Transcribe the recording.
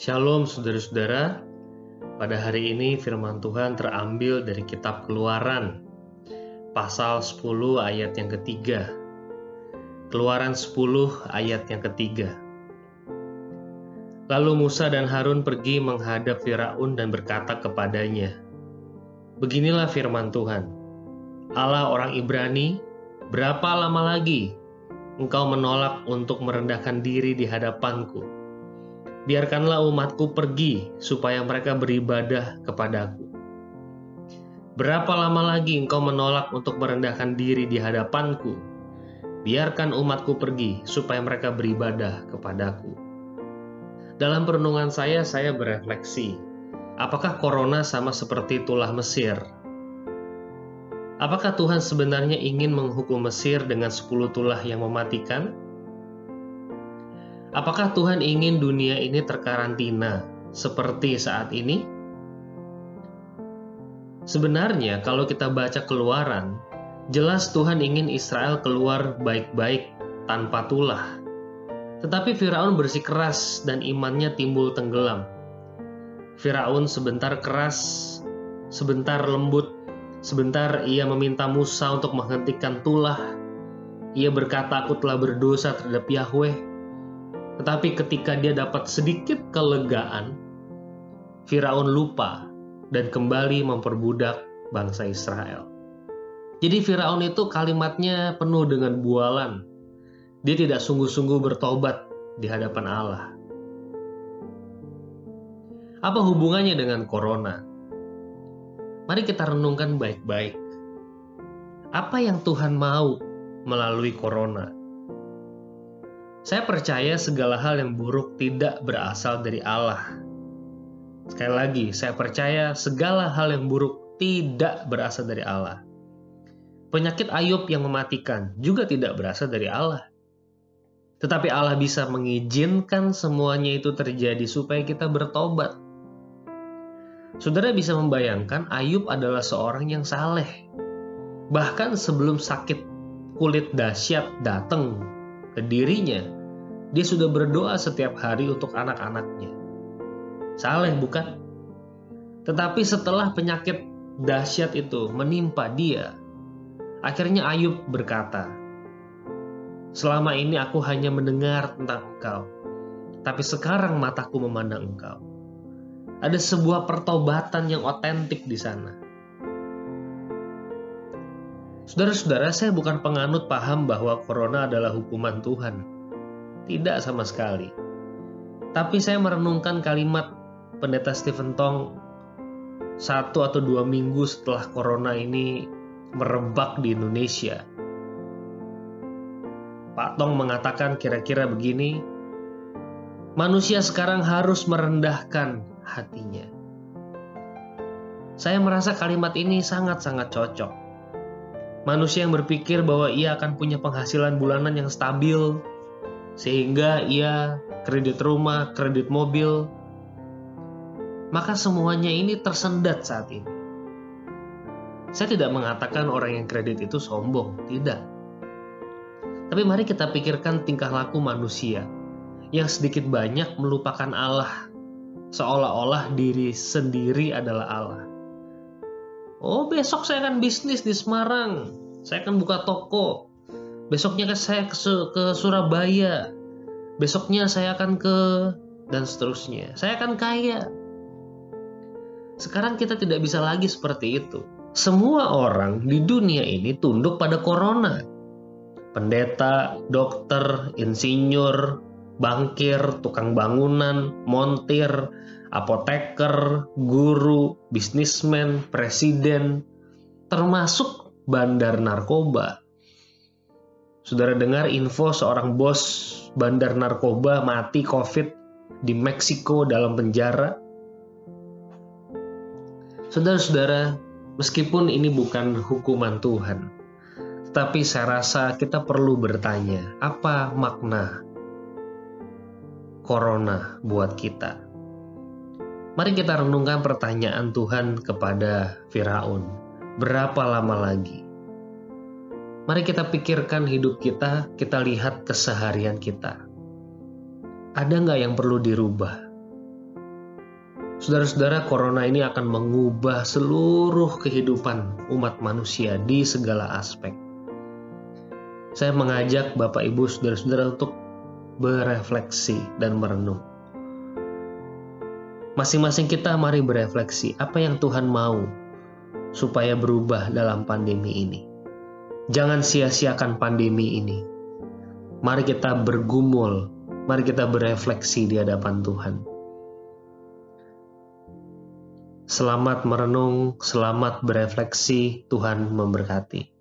Shalom saudara-saudara. Pada hari ini firman Tuhan terambil dari kitab Keluaran pasal 10 ayat yang ketiga. Keluaran 10 ayat yang ketiga. Lalu Musa dan Harun pergi menghadap Firaun dan berkata kepadanya, Beginilah firman Tuhan, Allah orang Ibrani, berapa lama lagi engkau menolak untuk merendahkan diri di hadapanku? Biarkanlah umatku pergi supaya mereka beribadah kepadaku. Berapa lama lagi engkau menolak untuk merendahkan diri di hadapanku? Biarkan umatku pergi supaya mereka beribadah kepadaku. Dalam perenungan saya, saya berefleksi, apakah corona sama seperti tulah Mesir? Apakah Tuhan sebenarnya ingin menghukum Mesir dengan 10 tulah yang mematikan? Apakah Tuhan ingin dunia ini terkarantina seperti saat ini? Sebenarnya, kalau kita baca Keluaran, jelas Tuhan ingin Israel keluar baik-baik tanpa tulah. Tetapi Firaun bersikeras dan imannya timbul tenggelam. Firaun sebentar keras, sebentar lembut, sebentar ia meminta Musa untuk menghentikan tulah. Ia berkata, "Aku telah berdosa terhadap Yahweh." Tetapi ketika dia dapat sedikit kelegaan, Firaun lupa dan kembali memperbudak bangsa Israel. Jadi Firaun itu kalimatnya penuh dengan bualan. Dia tidak sungguh-sungguh bertobat di hadapan Allah. Apa hubungannya dengan corona? Mari kita renungkan baik-baik. Apa yang Tuhan mau melalui corona? Saya percaya segala hal yang buruk tidak berasal dari Allah. Sekali lagi, saya percaya segala hal yang buruk tidak berasal dari Allah. Penyakit Ayub yang mematikan juga tidak berasal dari Allah. Tetapi Allah bisa mengizinkan semuanya itu terjadi supaya kita bertobat. Saudara bisa membayangkan Ayub adalah seorang yang saleh. Bahkan sebelum sakit kulit dahsyat datang ke dirinya, dia sudah berdoa setiap hari untuk anak-anaknya. Saleh bukan? Tetapi setelah penyakit dahsyat itu menimpa dia, akhirnya Ayub berkata, Selama ini aku hanya mendengar tentang engkau, tapi sekarang mataku memandang engkau. Ada sebuah pertobatan yang otentik di sana. Saudara-saudara, saya bukan penganut paham bahwa corona adalah hukuman Tuhan. Tidak sama sekali. Tapi saya merenungkan kalimat pendeta Stephen Tong satu atau dua minggu setelah corona ini merebak di Indonesia. Pak Tong mengatakan kira-kira begini, manusia sekarang harus merendahkan hatinya. Saya merasa kalimat ini sangat-sangat cocok Manusia yang berpikir bahwa ia akan punya penghasilan bulanan yang stabil, sehingga ia kredit rumah, kredit mobil, maka semuanya ini tersendat saat ini. Saya tidak mengatakan orang yang kredit itu sombong, tidak. Tapi mari kita pikirkan tingkah laku manusia yang sedikit banyak melupakan Allah, seolah-olah diri sendiri adalah Allah. Oh besok saya akan bisnis di Semarang. Saya akan buka toko. Besoknya saya ke, ke Surabaya. Besoknya saya akan ke dan seterusnya. Saya akan kaya. Sekarang kita tidak bisa lagi seperti itu. Semua orang di dunia ini tunduk pada corona. Pendeta, dokter, insinyur, bankir, tukang bangunan, montir, apoteker, guru, bisnismen, presiden, termasuk bandar narkoba. Saudara dengar info seorang bos bandar narkoba mati COVID di Meksiko dalam penjara? Saudara-saudara, meskipun ini bukan hukuman Tuhan, tetapi saya rasa kita perlu bertanya, apa makna corona buat kita? Mari kita renungkan pertanyaan Tuhan kepada Firaun. Berapa lama lagi? Mari kita pikirkan hidup kita, kita lihat keseharian kita. Ada nggak yang perlu dirubah? Saudara-saudara, corona ini akan mengubah seluruh kehidupan umat manusia di segala aspek. Saya mengajak Bapak Ibu saudara-saudara untuk berefleksi dan merenung. Masing-masing kita mari berefleksi apa yang Tuhan mau supaya berubah dalam pandemi ini. Jangan sia-siakan pandemi ini. Mari kita bergumul, mari kita berefleksi di hadapan Tuhan. Selamat merenung, selamat berefleksi, Tuhan memberkati.